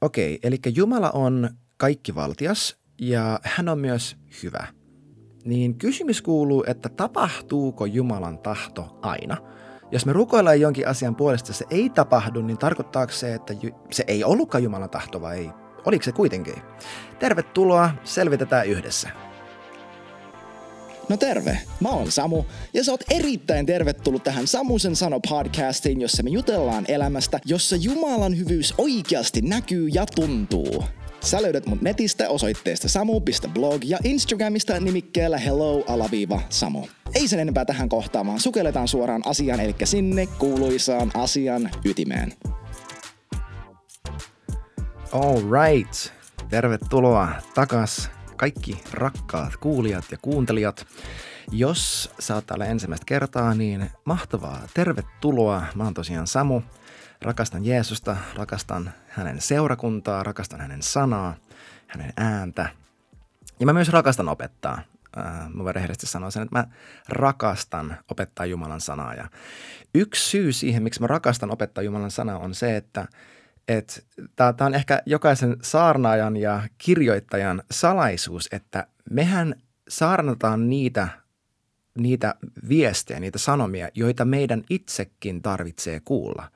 Okei, eli Jumala on kaikkivaltias ja hän on myös hyvä. Niin kysymys kuuluu, että tapahtuuko Jumalan tahto aina? Jos me rukoillaan jonkin asian puolesta se ei tapahdu, niin tarkoittaako se, että se ei ollutkaan Jumalan tahto vai ei? Oliko se kuitenkin? Tervetuloa, selvitetään yhdessä. No terve, mä oon Samu ja sä oot erittäin tervetullut tähän Samusen sano podcastiin, jossa me jutellaan elämästä, jossa Jumalan hyvyys oikeasti näkyy ja tuntuu. Sä löydät mut netistä osoitteesta samu.blog ja Instagramista nimikkeellä hello-samu. Ei sen enempää tähän kohtaamaan, sukelletaan suoraan asiaan, eli sinne kuuluisaan asian ytimeen. All right. Tervetuloa takas kaikki rakkaat kuulijat ja kuuntelijat. Jos sä oot täällä ensimmäistä kertaa, niin mahtavaa tervetuloa. Mä oon tosiaan Samu. Rakastan Jeesusta, rakastan hänen seurakuntaa, rakastan hänen sanaa, hänen ääntä. Ja mä myös rakastan opettaa. Mä voin rehellisesti sanoa sen, että mä rakastan opettaa Jumalan sanaa. Ja yksi syy siihen, miksi mä rakastan opettaa Jumalan sanaa, on se, että – että tämä on ehkä jokaisen saarnaajan ja kirjoittajan salaisuus, että mehän saarnataan niitä, niitä viestejä, niitä sanomia, joita meidän itsekin tarvitsee kuulla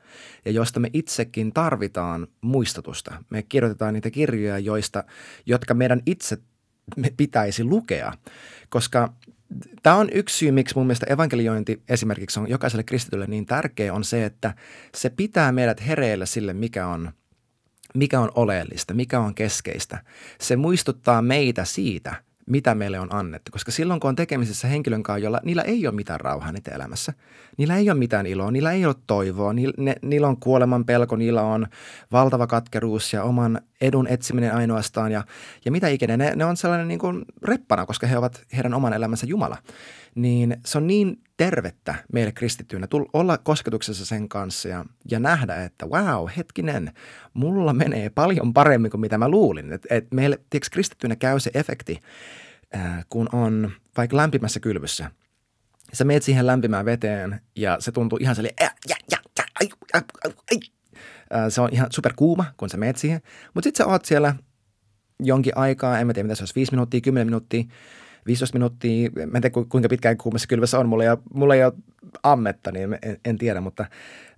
ja joista me itsekin tarvitaan muistutusta. Me kirjoitetaan niitä kirjoja, joista, jotka meidän itse pitäisi lukea, koska tämä on yksi syy, miksi mun mielestä evankeliointi esimerkiksi on jokaiselle kristitylle niin tärkeä, on se, että se pitää meidät hereillä sille, mikä on, mikä on oleellista, mikä on keskeistä. Se muistuttaa meitä siitä – mitä meille on annettu. Koska silloin, kun on tekemisissä henkilön kanssa, jolla niillä ei ole mitään rauhaa niitä elämässä, niillä ei ole mitään iloa, niillä ei ole toivoa, niillä, ne, niillä on kuoleman pelko, niillä on valtava katkeruus ja oman edun etsiminen ainoastaan ja, ja mitä ikinä. Ne, ne on sellainen niin kuin reppana, koska he ovat heidän oman elämänsä Jumala. Niin se on niin tervettä meille kristittyinä tulla, olla kosketuksessa sen kanssa ja, ja nähdä, että wow, hetkinen, mulla menee paljon paremmin kuin mitä mä luulin. Että et meille, tiedätkö, kristittyinä käy se efekti, äh, kun on vaikka lämpimässä kylvyssä. Sä meet siihen lämpimään veteen ja se tuntuu ihan sellainen, äh, ja, ja, ja, ai, ai, ai, ai. Äh, se on ihan superkuuma, kun sä meet siihen. Mutta sitten sä oot siellä jonkin aikaa, en mä tiedä mitä se olisi, 5 minuuttia, 10 minuuttia, 15 minuuttia, mä en tiedä kuinka pitkään kuumassa kylvässä on, mulla ei, ole, mulla ei ole ammetta, niin en, en tiedä, mutta,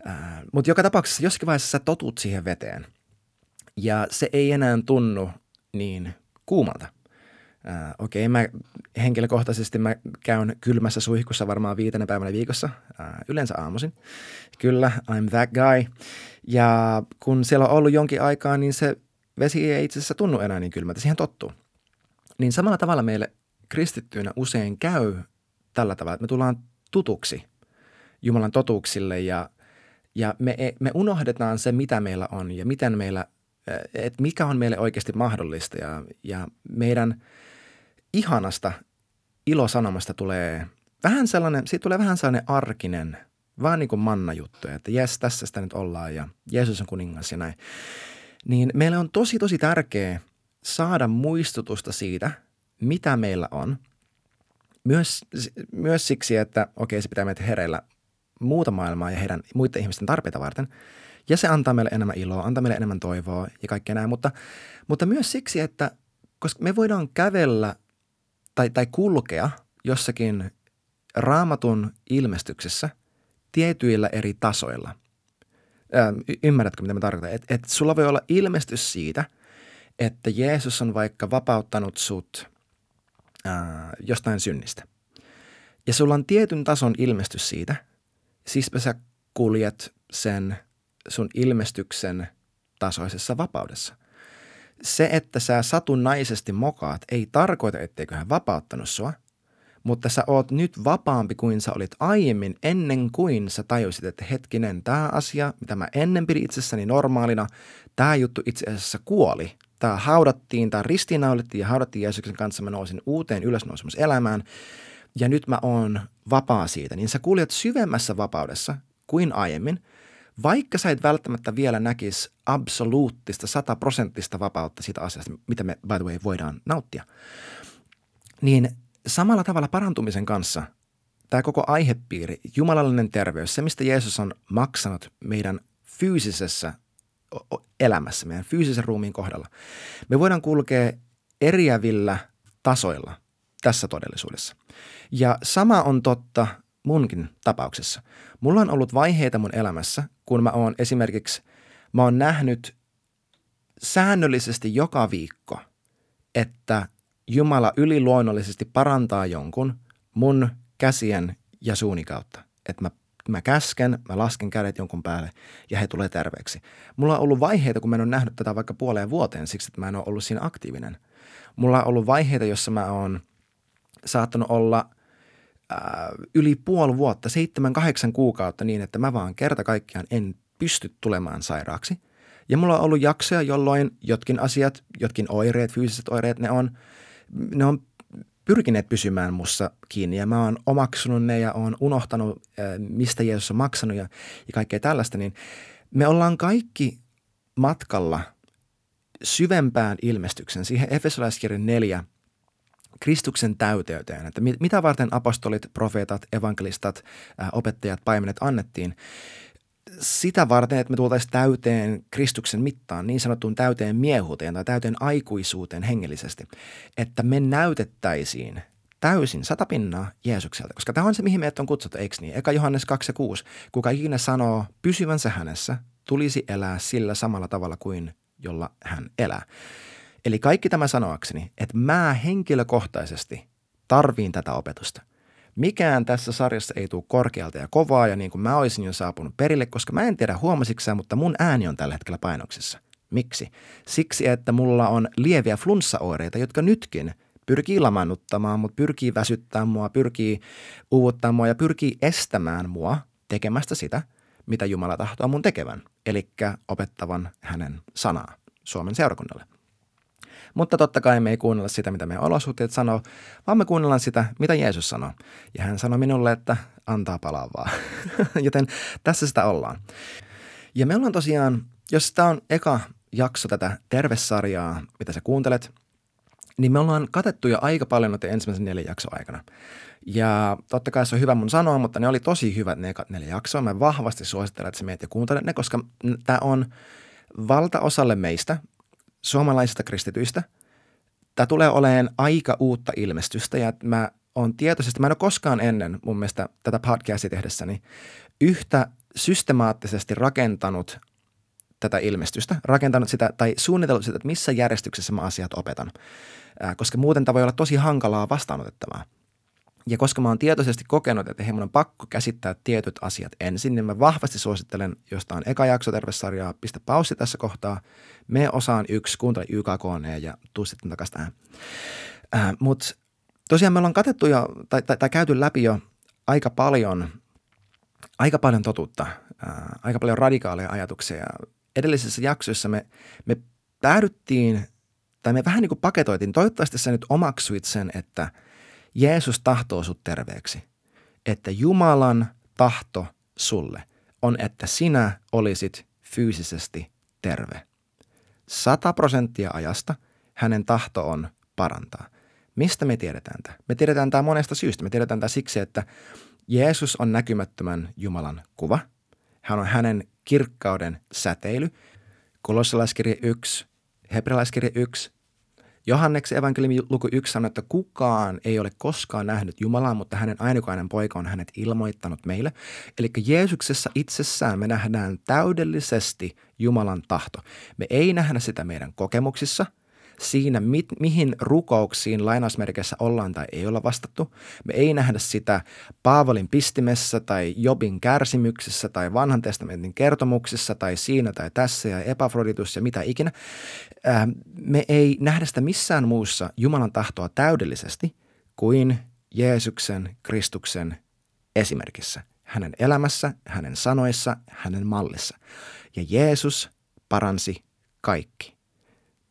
äh, mutta joka tapauksessa jossakin vaiheessa sä totut siihen veteen ja se ei enää tunnu niin kuumalta. Äh, Okei, okay, mä henkilökohtaisesti mä käyn kylmässä suihkussa varmaan viitenä päivänä viikossa, äh, yleensä aamuisin. Kyllä, I'm that guy. Ja kun siellä on ollut jonkin aikaa, niin se vesi ei itse asiassa tunnu enää niin kylmältä, siihen tottuu. Niin samalla tavalla meille kristittyinä usein käy tällä tavalla, että me tullaan tutuksi Jumalan totuuksille ja, ja me, me unohdetaan se, mitä meillä on ja miten meillä, että mikä on meille oikeasti mahdollista ja, ja meidän ihanasta ilosanomasta tulee vähän sellainen, siitä tulee vähän sellainen arkinen, vaan niin kuin manna juttu, että jes, tässä sitä nyt ollaan ja Jeesus on kuningas ja näin. Niin meille on tosi, tosi tärkeää saada muistutusta siitä – mitä meillä on. Myös, myös siksi, että okei, se pitää meitä hereillä muuta maailmaa ja heidän muiden ihmisten tarpeita varten. Ja se antaa meille enemmän iloa, antaa meille enemmän toivoa ja kaikkea näin. Mutta, mutta myös siksi, että koska me voidaan kävellä tai, tai kulkea jossakin raamatun ilmestyksessä tietyillä eri tasoilla. Y- ymmärrätkö, mitä mä tarkoitan? Että et sulla voi olla ilmestys siitä, että Jeesus on vaikka vapauttanut sut – ää, jostain synnistä. Ja sulla on tietyn tason ilmestys siitä, siis sä kuljet sen sun ilmestyksen tasoisessa vapaudessa. Se, että sä satunnaisesti mokaat, ei tarkoita, etteikö hän vapauttanut sua, mutta sä oot nyt vapaampi kuin sä olit aiemmin ennen kuin sä tajusit, että hetkinen, tämä asia, mitä mä ennen pidin itsessäni normaalina, tämä juttu itse asiassa kuoli tämä haudattiin, tämä ristiinnaulittiin ja haudattiin Jeesuksen kanssa. Mä nousin uuteen ylösnousemuselämään ja nyt mä oon vapaa siitä. Niin sä kuljet syvemmässä vapaudessa kuin aiemmin, vaikka sä et välttämättä vielä näkisi absoluuttista, sataprosenttista vapautta siitä asiasta, mitä me by the way voidaan nauttia. Niin samalla tavalla parantumisen kanssa tämä koko aihepiiri, jumalallinen terveys, se mistä Jeesus on maksanut meidän fyysisessä elämässä, meidän fyysisen ruumiin kohdalla. Me voidaan kulkea eriävillä tasoilla tässä todellisuudessa. Ja sama on totta munkin tapauksessa. Mulla on ollut vaiheita mun elämässä, kun mä oon esimerkiksi, mä oon nähnyt säännöllisesti joka viikko, että Jumala yliluonnollisesti parantaa jonkun mun käsien ja suuni kautta. Että mä, mä käsken, mä lasken kädet jonkun päälle ja he tulee terveeksi. Mulla on ollut vaiheita, kun mä en ole nähnyt tätä vaikka puoleen vuoteen siksi, että mä en ole ollut siinä aktiivinen. Mulla on ollut vaiheita, jossa mä oon saattanut olla äh, yli puoli vuotta, seitsemän, kahdeksan kuukautta niin, että mä vaan kerta kaikkiaan en pysty tulemaan sairaaksi. Ja mulla on ollut jaksoja, jolloin jotkin asiat, jotkin oireet, fyysiset oireet, ne on, ne on pyrkineet pysymään mussa kiinni. Ja mä oon omaksunut ne ja oon unohtanut, äh, mistä Jeesus on maksanut ja, ja kaikkea tällaista, niin me ollaan kaikki matkalla syvempään ilmestyksen, siihen Efesolaiskirjan 4 Kristuksen täyteyteen, että mitä varten apostolit, profeetat, evankelistat, äh, opettajat, paimenet annettiin. Sitä varten, että me tultaisiin täyteen Kristuksen mittaan, niin sanottuun täyteen miehuuteen tai täyteen aikuisuuteen hengellisesti, että me näytettäisiin täysin satapinnaa Jeesukselta, koska tämä on se, mihin meidät on kutsuttu, eikö niin? Eka Johannes 2 ja 6, kuka ikinä sanoo pysyvänsä hänessä, tulisi elää sillä samalla tavalla kuin jolla hän elää. Eli kaikki tämä sanoakseni, että mä henkilökohtaisesti tarviin tätä opetusta. Mikään tässä sarjassa ei tule korkealta ja kovaa ja niin kuin mä olisin jo saapunut perille, koska mä en tiedä huomasiksä, mutta mun ääni on tällä hetkellä painoksissa. Miksi? Siksi, että mulla on lieviä flunssaoireita, jotka nytkin pyrkii lamannuttamaan, mutta pyrkii väsyttämään mua, pyrkii uuvuttamaan mua ja pyrkii estämään mua tekemästä sitä, mitä Jumala tahtoo mun tekevän, eli opettavan hänen sanaa Suomen seurakunnalle. Mutta totta kai me ei kuunnella sitä, mitä meidän olosuhteet sanoo, vaan me kuunnellaan sitä, mitä Jeesus sanoo. Ja hän sanoi minulle, että antaa palaa vaan. Joten tässä sitä ollaan. Ja me ollaan tosiaan, jos tämä on eka jakso tätä tervesarjaa, mitä sä kuuntelet, niin me ollaan katettu jo aika paljon noiden ensimmäisen neljän jakson aikana. Ja totta kai se on hyvä mun sanoa, mutta ne oli tosi hyvät ne neljä jaksoa. Mä vahvasti suosittelen, että sä meet ja kuuntelet ne, koska tämä on valtaosalle meistä suomalaisista kristityistä. Tämä tulee olemaan aika uutta ilmestystä ja mä on tietoisesti, mä en ole koskaan ennen mun mielestä tätä podcastia tehdessäni yhtä systemaattisesti rakentanut tätä ilmestystä, rakentanut sitä tai suunnitellut sitä, että missä järjestyksessä mä asiat opetan, koska muuten tämä voi olla tosi hankalaa vastaanotettavaa. Ja koska mä oon tietoisesti kokenut, että hei, mun on pakko käsittää tietyt asiat ensin, niin mä vahvasti suosittelen, josta on eka jakso tervesarjaa, pistä paussi tässä kohtaa, me osaan yksi, kuuntele YKK ja tuu sitten takaisin tähän. Äh, Mutta tosiaan me ollaan katettu jo, tai, tai, tai käyty läpi jo aika paljon, aika paljon totuutta, äh, aika paljon radikaaleja ajatuksia. Edellisessä jaksoissa me, me päädyttiin, tai me vähän niin kuin paketoitiin, toivottavasti sä nyt omaksuit sen, että – Jeesus tahtoo sut terveeksi. Että Jumalan tahto sulle on, että sinä olisit fyysisesti terve. Sata prosenttia ajasta hänen tahto on parantaa. Mistä me tiedetään tämä? Me tiedetään tämä monesta syystä. Me tiedetään tämä siksi, että Jeesus on näkymättömän Jumalan kuva. Hän on hänen kirkkauden säteily. Kolossalaiskirja 1, hebrealaiskirja 1, Johanneksen evankeliumi luku 1 sanoo, että kukaan ei ole koskaan nähnyt Jumalaa, mutta hänen ainokainen poika on hänet ilmoittanut meille. Eli Jeesuksessa itsessään me nähdään täydellisesti Jumalan tahto. Me ei nähdä sitä meidän kokemuksissa – siinä, mit, mihin rukouksiin lainausmerkeissä ollaan tai ei olla vastattu. Me ei nähdä sitä Paavalin pistimessä tai Jobin kärsimyksessä tai vanhan testamentin kertomuksissa tai siinä tai tässä ja epafroditus ja mitä ikinä. Ää, me ei nähdä sitä missään muussa Jumalan tahtoa täydellisesti kuin Jeesuksen, Kristuksen esimerkissä. Hänen elämässä, hänen sanoissa, hänen mallissa. Ja Jeesus paransi kaikki.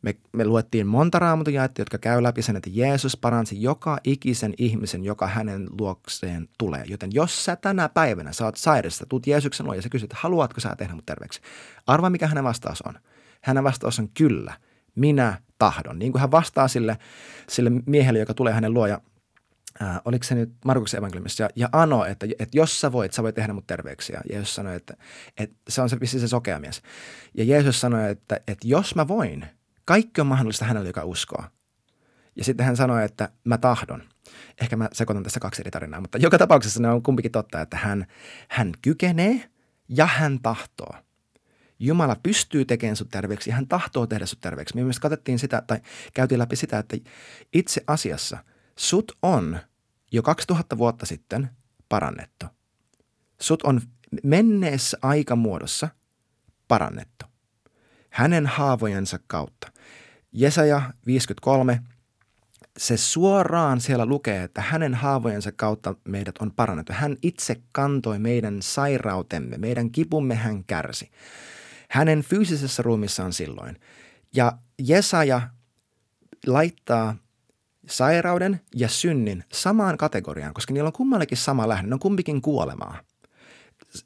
Me, me luettiin monta raamatujaetta, jotka käy läpi sen, että Jeesus paransi joka ikisen ihmisen, joka hänen luokseen tulee. Joten jos sä tänä päivänä oot sairasta, tuut Jeesuksen luo ja sä kysyt, haluatko sä tehdä mut terveeksi? Arva, mikä hänen vastaus on. Hänen vastaus on kyllä, minä tahdon. Niin kuin hän vastaa sille, sille miehelle, joka tulee hänen luo ja äh, oliko se nyt Markuksen evankeliumissa, ja, ja ano, että, että jos sä voit, sä voit tehdä mut terveeksi. Ja Jeesus sanoi, että, että se on se, se sokea mies. Ja Jeesus sanoi, että, että jos mä voin, kaikki on mahdollista hänelle, joka uskoo. Ja sitten hän sanoi, että mä tahdon. Ehkä mä sekoitan tässä kaksi eri tarinaa, mutta joka tapauksessa ne on kumpikin totta, että hän, hän kykenee ja hän tahtoo. Jumala pystyy tekemään sut terveeksi ja hän tahtoo tehdä sut terveeksi. Me myös katsottiin sitä, tai käytiin läpi sitä, että itse asiassa sut on jo 2000 vuotta sitten parannettu. Sut on menneessä aikamuodossa parannettu. Hänen haavojensa kautta. Jesaja 53, se suoraan siellä lukee, että hänen haavojensa kautta meidät on parannettu. Hän itse kantoi meidän sairautemme, meidän kipumme hän kärsi. Hänen fyysisessä ruumissaan silloin. Ja Jesaja laittaa sairauden ja synnin samaan kategoriaan, koska niillä on kummallakin sama lähde, ne on kumpikin kuolemaa.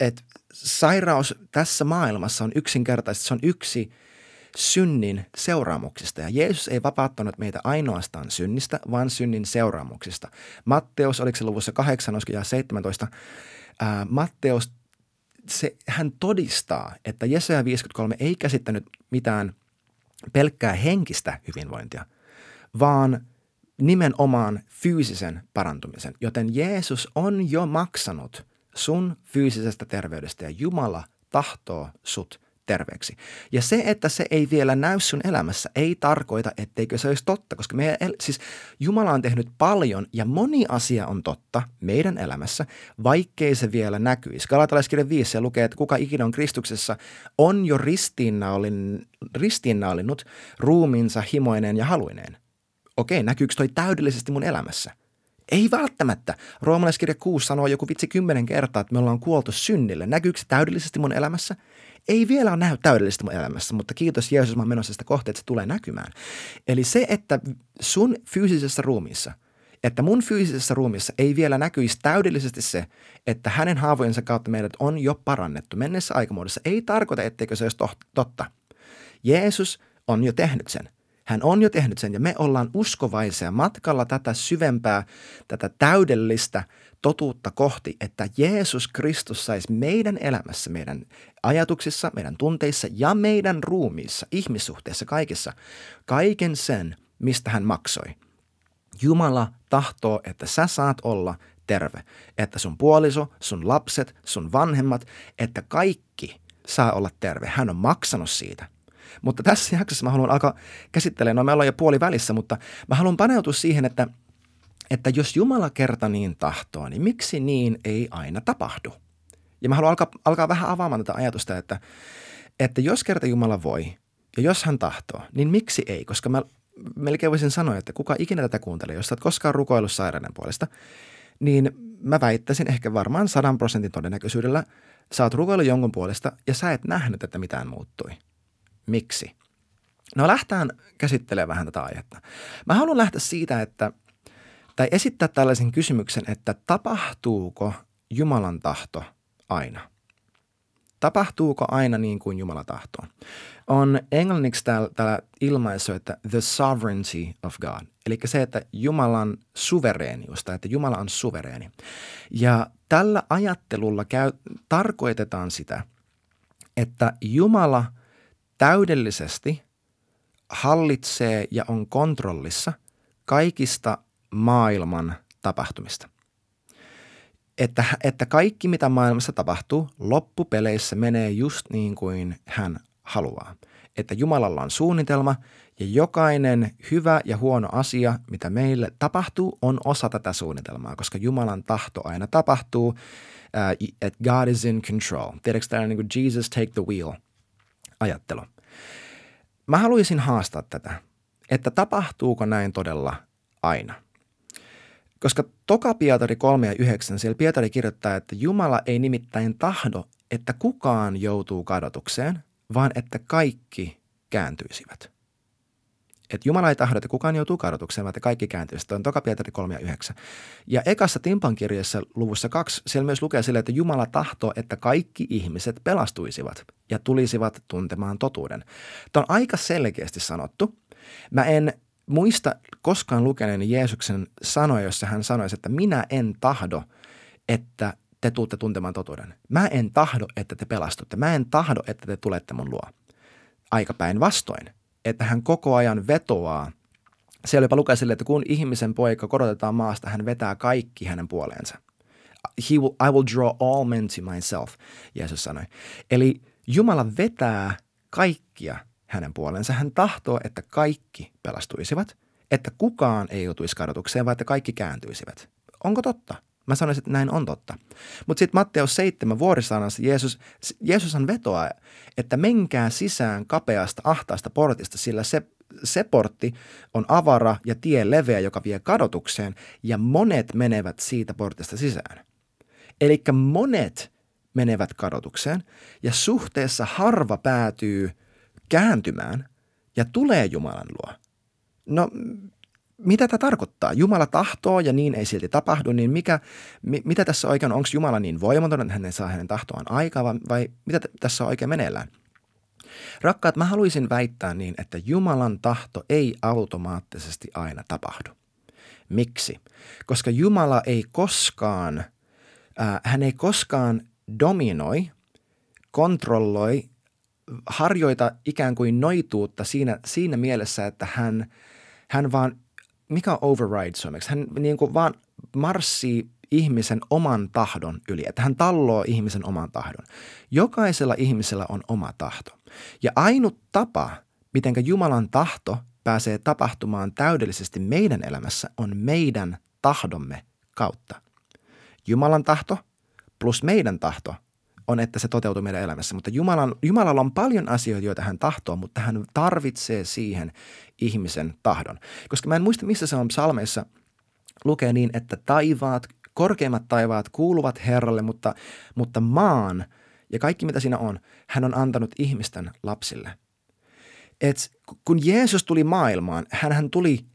Et sairaus tässä maailmassa on yksinkertaisesti, se on yksi synnin seuraamuksista. Ja Jeesus ei vapauttanut meitä ainoastaan synnistä, vaan synnin seuraamuksista. Matteus, oliko se luvussa 8, ja 17, ää, Matteus, se, hän todistaa, että Jesaja 53 ei käsittänyt mitään pelkkää henkistä hyvinvointia, vaan nimenomaan fyysisen parantumisen. Joten Jeesus on jo maksanut sun fyysisestä terveydestä ja Jumala tahtoo sut terveeksi. Ja se, että se ei vielä näy sun elämässä, ei tarkoita, etteikö se olisi totta, koska meidän, siis Jumala on tehnyt paljon ja moni asia on totta meidän elämässä, vaikkei se vielä näkyisi. Galatalaiskirja 5 se lukee, että kuka ikinä on Kristuksessa, on jo ristiinnaulinnut ruumiinsa himoineen ja haluineen. Okei, näkyykö toi täydellisesti mun elämässä? Ei välttämättä. Roomalaiskirja 6 sanoo joku vitsi kymmenen kertaa, että me ollaan kuoltu synnille. Näkyykö se täydellisesti mun elämässä? Ei vielä näy täydellisesti mun elämässä, mutta kiitos Jeesus, mä menossa sitä kohti, että se tulee näkymään. Eli se, että sun fyysisessä ruumiissa, että mun fyysisessä ruumiissa ei vielä näkyisi täydellisesti se, että hänen haavojensa kautta meidät on jo parannettu mennessä aikamuodossa, ei tarkoita, etteikö se olisi totta. Jeesus on jo tehnyt sen. Hän on jo tehnyt sen ja me ollaan uskovaisia matkalla tätä syvempää, tätä täydellistä totuutta kohti, että Jeesus Kristus saisi meidän elämässä, meidän ajatuksissa, meidän tunteissa ja meidän ruumiissa, ihmissuhteissa, kaikissa, kaiken sen, mistä hän maksoi. Jumala tahtoo, että sä saat olla terve, että sun puoliso, sun lapset, sun vanhemmat, että kaikki saa olla terve. Hän on maksanut siitä – mutta tässä jaksossa mä haluan alkaa käsittelemään, no me ollaan jo puoli välissä, mutta mä haluan paneutua siihen, että, että jos Jumala kerta niin tahtoo, niin miksi niin ei aina tapahdu? Ja mä haluan alkaa, alkaa vähän avaamaan tätä ajatusta, että, että jos kerta Jumala voi ja jos hän tahtoo, niin miksi ei? Koska mä melkein voisin sanoa, että kuka ikinä tätä kuuntelee, jos sä oot koskaan rukoillut sairauden puolesta, niin mä väittäisin ehkä varmaan sadan prosentin todennäköisyydellä, sä oot rukoillut jonkun puolesta ja sä et nähnyt, että mitään muuttui – Miksi? No lähtään käsittelemään vähän tätä aihetta. Mä haluan lähteä siitä, että, tai esittää tällaisen kysymyksen, että tapahtuuko Jumalan tahto aina? Tapahtuuko aina niin kuin Jumala tahtoo? On englanniksi täällä, täällä ilmaisu, että the sovereignty of God. Eli se, että Jumalan suvereenius tai että Jumala on suvereeni. Ja tällä ajattelulla käy, tarkoitetaan sitä, että Jumala – täydellisesti hallitsee ja on kontrollissa kaikista maailman tapahtumista. Että, että kaikki, mitä maailmassa tapahtuu, loppupeleissä menee just niin kuin hän haluaa. Että Jumalalla on suunnitelma ja jokainen hyvä ja huono asia, mitä meille tapahtuu, on osa tätä suunnitelmaa, koska Jumalan tahto aina tapahtuu, uh, God is in control. Tiedätkö tämä niin kuin Jesus take the wheel – ajattelu. Mä haluaisin haastaa tätä, että tapahtuuko näin todella aina. Koska toka Pietari 3 ja 9, siellä Pietari kirjoittaa, että Jumala ei nimittäin tahdo, että kukaan joutuu kadotukseen, vaan että kaikki kääntyisivät – että Jumala ei tahdo, että kukaan joutuu kadotukseen, vaan että kaikki kääntyy. Sitten on toka Pietari 3 ja 9. Ja ekassa Timpan kirjassa luvussa 2 siellä myös lukee sille, että Jumala tahtoo, että kaikki ihmiset pelastuisivat ja tulisivat tuntemaan totuuden. Tämä on aika selkeästi sanottu. Mä en muista koskaan lukeneeni Jeesuksen sanoja, jossa hän sanoisi, että minä en tahdo, että te tuutte tuntemaan totuuden. Mä en tahdo, että te pelastutte. Mä en tahdo, että te tulette mun luo. Aika päinvastoin, että hän koko ajan vetoaa. Siellä jopa lukee sille, että kun ihmisen poika korotetaan maasta, hän vetää kaikki hänen puoleensa. He will, I will draw all men to myself, Jeesus sanoi. Eli Jumala vetää kaikkia hänen puolensa. Hän tahtoo, että kaikki pelastuisivat, että kukaan ei joutuisi kadotukseen, vaan että kaikki kääntyisivät. Onko totta? Mä sanoisin, että näin on totta. Mutta sitten Matteus 7 vuorisanassa Jeesus, Jeesushan vetoaa, että menkää sisään kapeasta ahtaasta portista, sillä se, se portti on avara ja tie leveä, joka vie kadotukseen, ja monet menevät siitä portista sisään. Eli monet menevät kadotukseen, ja suhteessa harva päätyy kääntymään ja tulee Jumalan luo. No mitä tämä tarkoittaa? Jumala tahtoo ja niin ei silti tapahdu, niin mikä, mi, mitä tässä oikein on? Onko Jumala niin voimaton, että hän ei saa hänen tahtoaan aikaa vai, vai mitä t- tässä on oikein meneillään? Rakkaat, mä haluaisin väittää niin, että Jumalan tahto ei automaattisesti aina tapahdu. Miksi? Koska Jumala ei koskaan, äh, hän ei koskaan dominoi, kontrolloi, harjoita ikään kuin noituutta siinä, siinä mielessä, että hän, hän vaan mikä on override suomeksi? Hän niin kuin vaan marssii ihmisen oman tahdon yli, että hän talloo ihmisen oman tahdon. Jokaisella ihmisellä on oma tahto. Ja ainut tapa, miten Jumalan tahto pääsee tapahtumaan täydellisesti meidän elämässä, on meidän tahdomme kautta. Jumalan tahto plus meidän tahto on, että se toteutuu meidän elämässä. Mutta Jumalan, Jumalalla on paljon asioita, joita hän tahtoo, mutta hän tarvitsee siihen ihmisen tahdon. Koska mä en muista, missä se on psalmeissa lukee niin, että taivaat, korkeimmat taivaat kuuluvat Herralle, mutta, mutta maan ja kaikki mitä siinä on, hän on antanut ihmisten lapsille. Et kun Jeesus tuli maailmaan, hän, hän tuli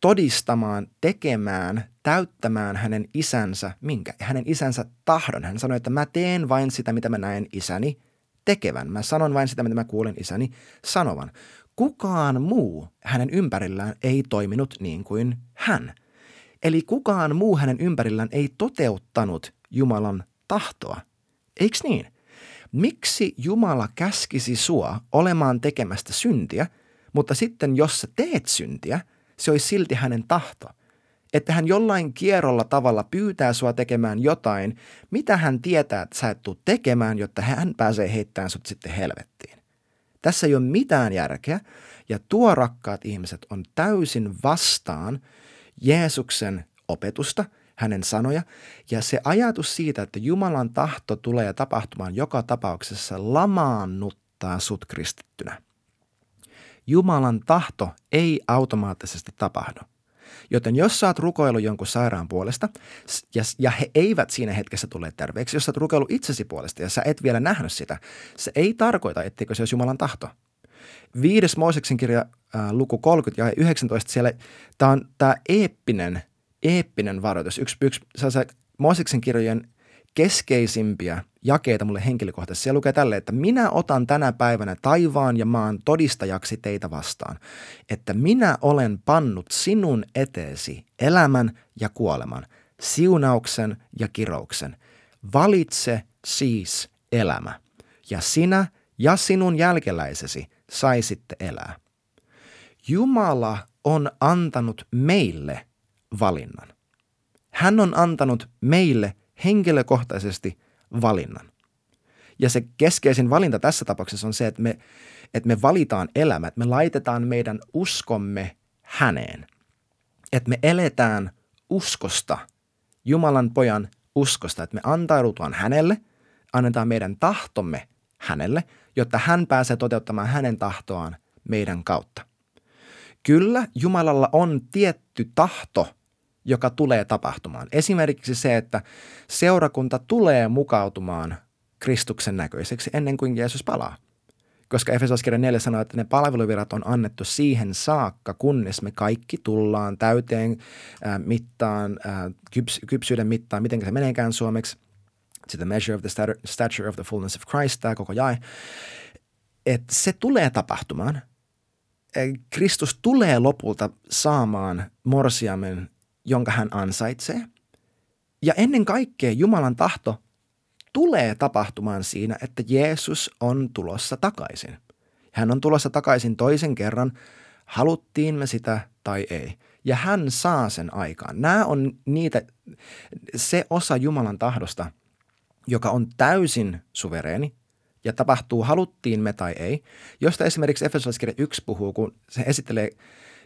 todistamaan, tekemään, täyttämään hänen isänsä, minkä? Hänen isänsä tahdon. Hän sanoi, että mä teen vain sitä, mitä mä näen isäni tekevän. Mä sanon vain sitä, mitä mä kuulen isäni sanovan. Kukaan muu hänen ympärillään ei toiminut niin kuin hän. Eli kukaan muu hänen ympärillään ei toteuttanut Jumalan tahtoa. Eiks niin? Miksi Jumala käskisi sua olemaan tekemästä syntiä, mutta sitten jos sä teet syntiä – se olisi silti hänen tahto. Että hän jollain kierrolla tavalla pyytää sua tekemään jotain, mitä hän tietää, että sä et tule tekemään, jotta hän pääsee heittämään sut sitten helvettiin. Tässä ei ole mitään järkeä, ja tuo rakkaat ihmiset on täysin vastaan Jeesuksen opetusta, hänen sanoja, ja se ajatus siitä, että Jumalan tahto tulee tapahtumaan joka tapauksessa lamaannuttaa sut kristittynä. Jumalan tahto ei automaattisesti tapahdu. Joten jos sä oot rukoillut jonkun sairaan puolesta ja, ja he eivät siinä hetkessä tule terveeksi, jos sä oot rukoillut itsesi puolesta ja sä et vielä nähnyt sitä, se ei tarkoita, etteikö se olisi Jumalan tahto. Viides Mooseksen kirja äh, luku 30 ja 19, siellä tämä on tämä eeppinen, eeppinen varoitus. Yksi, yksi Mooseksen kirjojen keskeisimpiä jakeita mulle henkilökohtaisesti. Siellä lukee tälle, että minä otan tänä päivänä taivaan ja maan todistajaksi teitä vastaan, että minä olen pannut sinun eteesi elämän ja kuoleman, siunauksen ja kirouksen. Valitse siis elämä, ja sinä ja sinun jälkeläisesi saisitte elää. Jumala on antanut meille valinnan. Hän on antanut meille henkilökohtaisesti valinnan. Ja se keskeisin valinta tässä tapauksessa on se, että me, että me valitaan elämä, että me laitetaan meidän uskomme häneen. Että me eletään uskosta, Jumalan pojan uskosta, että me antaudutaan hänelle, annetaan meidän tahtomme hänelle, jotta hän pääsee toteuttamaan hänen tahtoaan meidän kautta. Kyllä, Jumalalla on tietty tahto – joka tulee tapahtumaan. Esimerkiksi se, että seurakunta tulee mukautumaan Kristuksen näköiseksi ennen kuin Jeesus palaa. Koska Efesoskirja 4 sanoo, että ne palveluvirat on annettu siihen saakka, kunnes me kaikki tullaan täyteen äh, mittaan, äh, kyps, kypsyyden mittaan, miten se meneekään suomeksi. To the measure of the stature of the fullness of Christ, tämä koko jae. Että se tulee tapahtumaan, Kristus tulee lopulta saamaan morsiamen, jonka hän ansaitsee. Ja ennen kaikkea Jumalan tahto tulee tapahtumaan siinä, että Jeesus on tulossa takaisin. Hän on tulossa takaisin toisen kerran, haluttiin me sitä tai ei. Ja hän saa sen aikaan. Nämä on niitä, se osa Jumalan tahdosta, joka on täysin suvereeni ja tapahtuu haluttiin me tai ei, josta esimerkiksi Efesolaiskirja 1 puhuu, kun se esittelee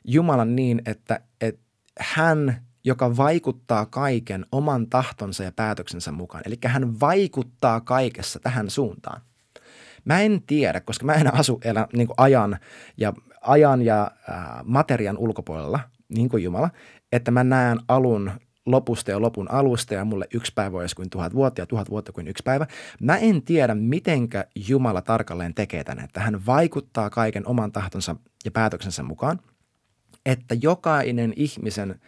Jumalan niin, että, että hän, joka vaikuttaa kaiken oman tahtonsa ja päätöksensä mukaan. Eli hän vaikuttaa kaikessa tähän suuntaan. Mä en tiedä, koska mä en asu elä, niin ajan ja, ajan ja ää, materian ulkopuolella, niin kuin Jumala, että mä näen alun lopusta ja lopun alusta ja mulle yksi päivä olisi kuin tuhat vuotta ja tuhat vuotta kuin yksi päivä. Mä en tiedä, mitenkä Jumala tarkalleen tekee tänne, että hän vaikuttaa kaiken oman tahtonsa ja päätöksensä mukaan, että jokainen ihmisen,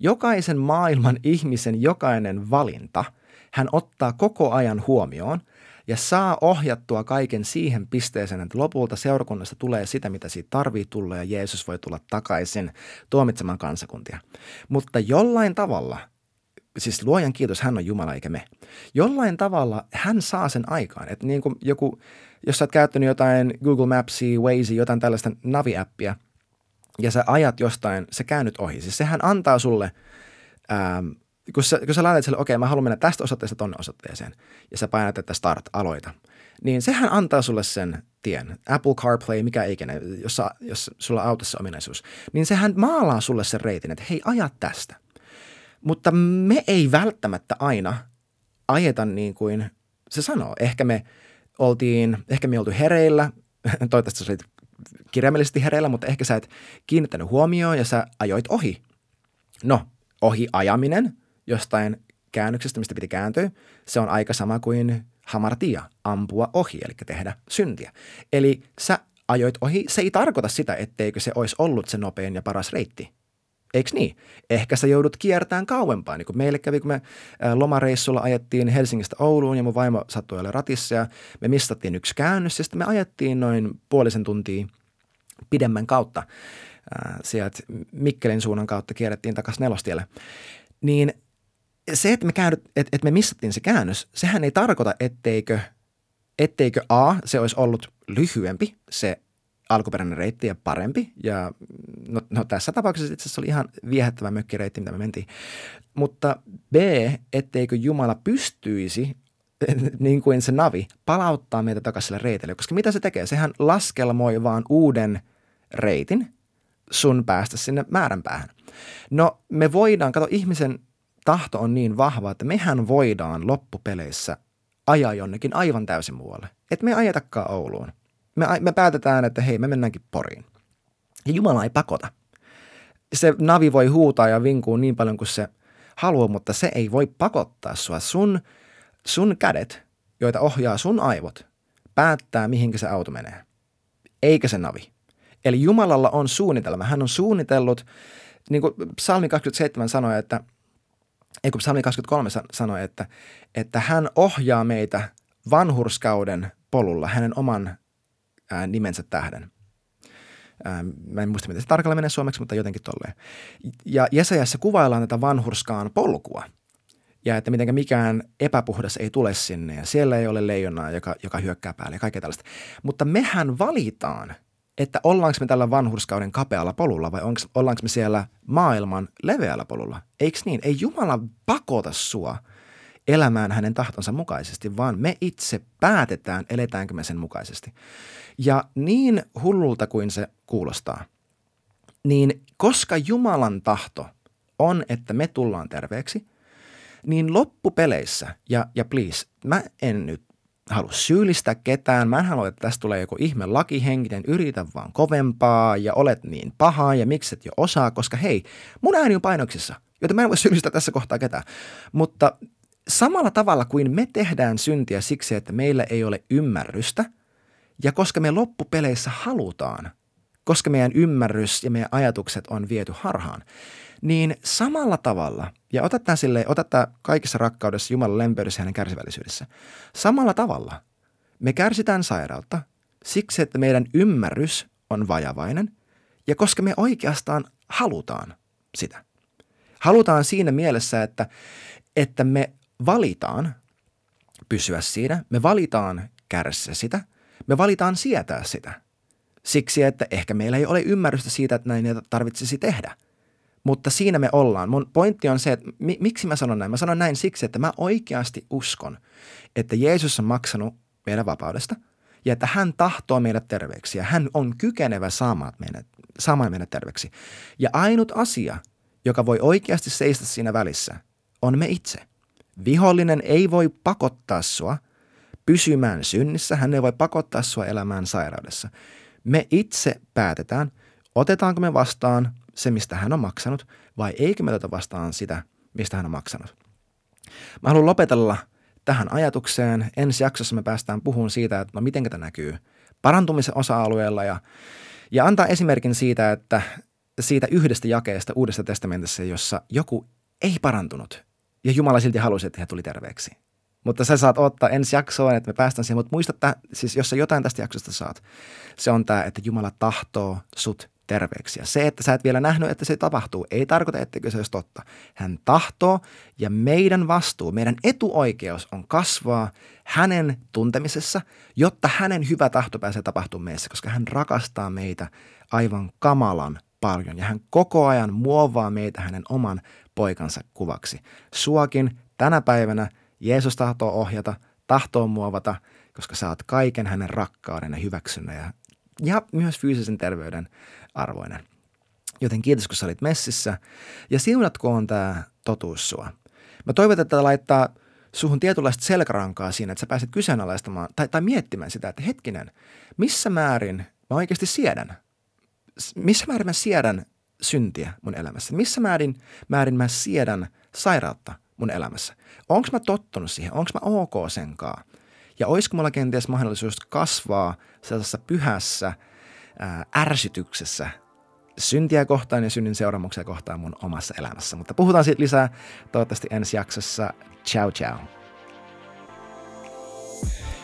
jokaisen maailman ihmisen jokainen valinta, hän ottaa koko ajan huomioon – ja saa ohjattua kaiken siihen pisteeseen, että lopulta seurakunnasta tulee sitä, mitä siitä tarvii tulla ja Jeesus voi tulla takaisin tuomitsemaan kansakuntia. Mutta jollain tavalla, siis luojan kiitos, hän on Jumala eikä me. Jollain tavalla hän saa sen aikaan, että niin kuin joku, jos sä oot käyttänyt jotain Google Mapsia, Waze, jotain tällaista navi-appia, ja sä ajat jostain, se käännyt ohi. Siis sehän antaa sulle ähm, kun sä, kun sä laitat sille, okei, okay, mä haluan mennä tästä osoitteesta tonne osoitteeseen, ja sä painat, että start, aloita, niin sehän antaa sulle sen tien. Apple CarPlay, mikä ikinä, jos, jos sulla on autossa ominaisuus, niin sehän maalaa sulle sen reitin, että hei, aja tästä. Mutta me ei välttämättä aina ajeta niin kuin se sanoo. Ehkä me oltiin, ehkä me oltu hereillä, toivottavasti sä olit kirjaimellisesti hereillä, mutta ehkä sä et kiinnittänyt huomioon ja sä ajoit ohi. No, ohi ajaminen – jostain käännöksestä, mistä piti kääntyä, se on aika sama kuin hamartia, ampua ohi, eli tehdä syntiä. Eli sä ajoit ohi, se ei tarkoita sitä, etteikö se olisi ollut se nopein ja paras reitti. Eikö niin? Ehkä sä joudut kiertämään kauempaa. Niin kuin meille kävi, kun me lomareissulla ajettiin Helsingistä Ouluun ja mun vaimo sattui olla ratissa ja me mistattiin yksi käännös ja sitten me ajettiin noin puolisen tuntia pidemmän kautta. Sieltä Mikkelin suunnan kautta kierrettiin takaisin nelostielle. Niin se, että me, käännyt, että, että me missattiin se käännös, sehän ei tarkoita, etteikö, etteikö A, se olisi ollut lyhyempi, se alkuperäinen reitti ja parempi. Ja no, no tässä tapauksessa itse asiassa oli ihan viehättävä mökkireitti, mitä me mentiin. Mutta B, etteikö Jumala pystyisi niin kuin se navi, palauttaa meitä takaisin sille reitille. Koska mitä se tekee? Sehän laskelmoi vaan uuden reitin sun päästä sinne määränpäähän. No me voidaan, kato ihmisen tahto on niin vahva, että mehän voidaan loppupeleissä ajaa jonnekin aivan täysin muualle. Että me ei ajetakaan Ouluun. Me, me päätetään, että hei, me mennäänkin Poriin. Ja Jumala ei pakota. Se navi voi huutaa ja vinkuu niin paljon kuin se haluaa, mutta se ei voi pakottaa sua. Sun, sun kädet, joita ohjaa sun aivot, päättää, mihinkä se auto menee. Eikä se navi. Eli Jumalalla on suunnitelma. Hän on suunnitellut, niin kuin Psalmi 27 sanoi, että – ei kun Psalmi 23 sanoi, että, että hän ohjaa meitä vanhurskauden polulla hänen oman ää, nimensä tähden. Ää, mä en muista, miten se tarkalleen menee suomeksi, mutta jotenkin tolleen. Ja Jesajassa kuvaillaan tätä vanhurskaan polkua. Ja että miten mikään epäpuhdas ei tule sinne ja siellä ei ole leijonaa, joka, joka hyökkää päälle ja kaikkea tällaista. Mutta mehän valitaan – että ollaanko me tällä vanhurskauden kapealla polulla vai onks, ollaanko me siellä maailman leveällä polulla. Eikö niin? Ei Jumala pakota sua elämään hänen tahtonsa mukaisesti, vaan me itse päätetään, eletäänkö me sen mukaisesti. Ja niin hullulta kuin se kuulostaa, niin koska Jumalan tahto on, että me tullaan terveeksi, niin loppupeleissä, ja, ja please, mä en nyt halua syyllistää ketään. Mä en halua, että tästä tulee joku ihme lakihenkinen, yritä vaan kovempaa ja olet niin paha ja mikset jo osaa, koska hei, mun ääni on painoksissa, joten mä en voi syyllistää tässä kohtaa ketään. Mutta samalla tavalla kuin me tehdään syntiä siksi, että meillä ei ole ymmärrystä, ja koska me loppupeleissä halutaan, koska meidän ymmärrys ja meidän ajatukset on viety harhaan, niin samalla tavalla, ja ota tämä, sille, ota tämä kaikessa rakkaudessa, Jumalan lempeydessä ja hänen kärsivällisyydessä. Samalla tavalla me kärsitään sairautta siksi, että meidän ymmärrys on vajavainen Ja koska me oikeastaan halutaan sitä. Halutaan siinä mielessä, että, että me valitaan pysyä siinä, me valitaan kärsiä sitä, me valitaan sietää sitä. Siksi, että ehkä meillä ei ole ymmärrystä siitä, että näin ei tarvitsisi tehdä. Mutta siinä me ollaan. Mun pointti on se, että mi- miksi mä sanon näin? Mä sanon näin siksi, että mä oikeasti uskon, että Jeesus on maksanut meidän vapaudesta ja että hän tahtoo meidät terveeksi ja hän on kykenevä saamaan meidät, saamaan meidät terveeksi. Ja ainut asia, joka voi oikeasti seistä siinä välissä, on me itse. Vihollinen ei voi pakottaa sua pysymään synnissä, hän ei voi pakottaa sua elämään sairaudessa. Me itse päätetään, otetaanko me vastaan se, mistä hän on maksanut, vai eikö me oteta vastaan sitä, mistä hän on maksanut. Mä haluan lopetella tähän ajatukseen. Ensi jaksossa me päästään puhumaan siitä, että no miten tämä näkyy parantumisen osa-alueella ja, ja antaa esimerkin siitä, että siitä yhdestä jakeesta Uudesta testamentissa, jossa joku ei parantunut ja Jumala silti halusi, että he tuli terveeksi. Mutta sä saat ottaa ensi jaksoon, että me päästään siihen, mutta muista, että siis jos sä jotain tästä jaksosta saat, se on tämä, että Jumala tahtoo sut terveeksi. Ja se, että sä et vielä nähnyt, että se tapahtuu, ei tarkoita, etteikö se olisi totta. Hän tahtoo ja meidän vastuu, meidän etuoikeus on kasvaa hänen tuntemisessa, jotta hänen hyvä tahto pääsee tapahtumaan meissä, koska hän rakastaa meitä aivan kamalan paljon ja hän koko ajan muovaa meitä hänen oman poikansa kuvaksi. Suakin tänä päivänä Jeesus tahtoo ohjata, tahtoo muovata, koska oot kaiken hänen rakkauden ja hyväksynnän ja, ja myös fyysisen terveyden arvoinen. Joten kiitos, kun sä olit messissä ja siunatkoon tämä totuus sua. Mä toivon, että laittaa suhun tietynlaista selkärankaa siinä, että sä pääset kyseenalaistamaan tai, tai miettimään sitä, että hetkinen, missä määrin mä oikeasti siedän? Missä määrin mä siedän syntiä mun elämässä? Missä määrin, määrin mä siedän sairautta mun elämässä? Onko mä tottunut siihen? Onko mä ok senkaan? Ja olisiko mulla kenties mahdollisuus kasvaa sellaisessa pyhässä ää, ärsytyksessä syntiä kohtaan ja synnin seuraamuksia kohtaan mun omassa elämässä. Mutta puhutaan siitä lisää toivottavasti ensi jaksossa. Ciao ciao.